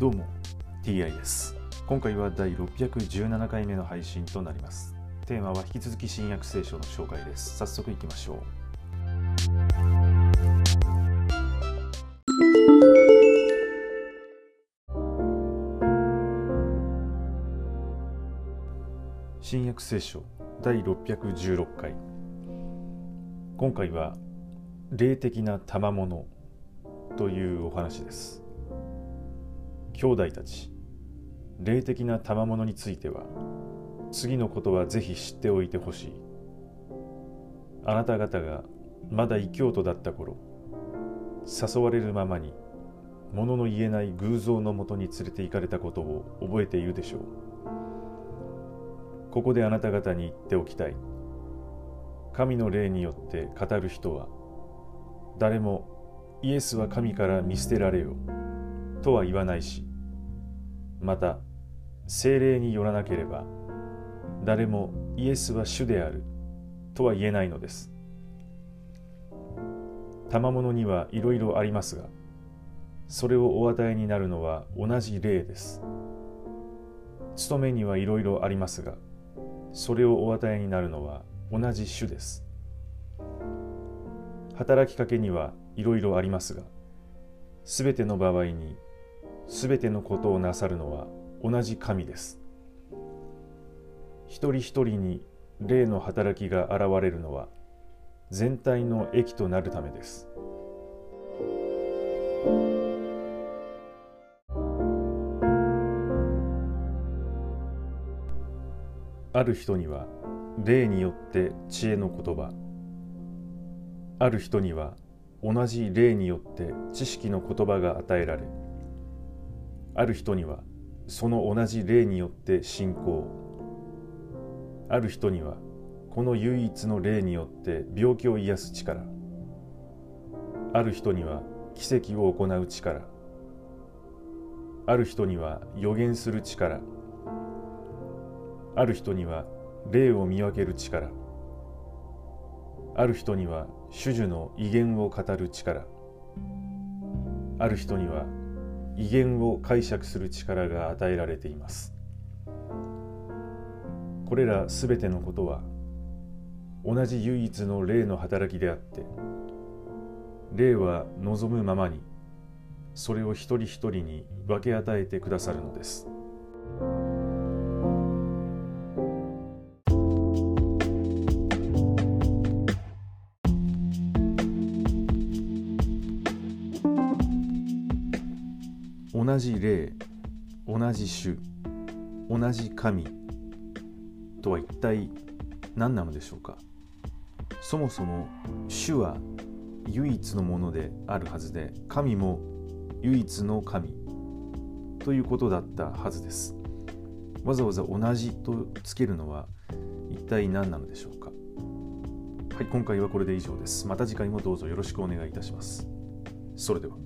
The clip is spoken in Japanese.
どうも TI です今回は第617回目の配信となります。テーマは引き続き新約聖書の紹介です。早速いきましょう。新約聖書第616回。今回は霊的な賜物というお話です。兄弟たち霊的な賜物については次のことはぜひ知っておいてほしい。あなた方がまだ異教徒だった頃誘われるままに物の言えない偶像のもとに連れて行かれたことを覚えているでしょう。ここであなた方に言っておきたい。神の霊によって語る人は誰もイエスは神から見捨てられよ。とは言わないしまた精霊によらなければ誰もイエスは主であるとは言えないのです。賜物にはいろいろありますがそれをお与えになるのは同じ霊です。務めにはいろいろありますがそれをお与えになるのは同じ種です。働きかけにはいろいろありますがすべての場合にすべてのことをなさるのは同じ神です。一人一人に霊の働きが現れるのは全体の益となるためです。ある人には霊によって知恵の言葉。ある人には同じ霊によって知識の言葉が与えられある人にはその同じ霊によって信仰。ある人にはこの唯一の霊によって病気を癒す力。ある人には奇跡を行う力。ある人には予言する力。ある人には霊を見分ける力。ある人には主樹の威厳を語る力。ある人には威厳を解釈する力が与えられていますこれらすべてのことは同じ唯一の霊の働きであって霊は望むままにそれを一人一人に分け与えてくださるのです。同じ霊同じ種同じ神とは一体何なのでしょうか？そもそも主は唯一のものであるはずで神も唯一の神ということだったはずです。わざわざ同じとつけるのは一体何なのでしょうか？はい今回はこれで以上です。また次回もどうぞよろしくお願いいたします。それでは。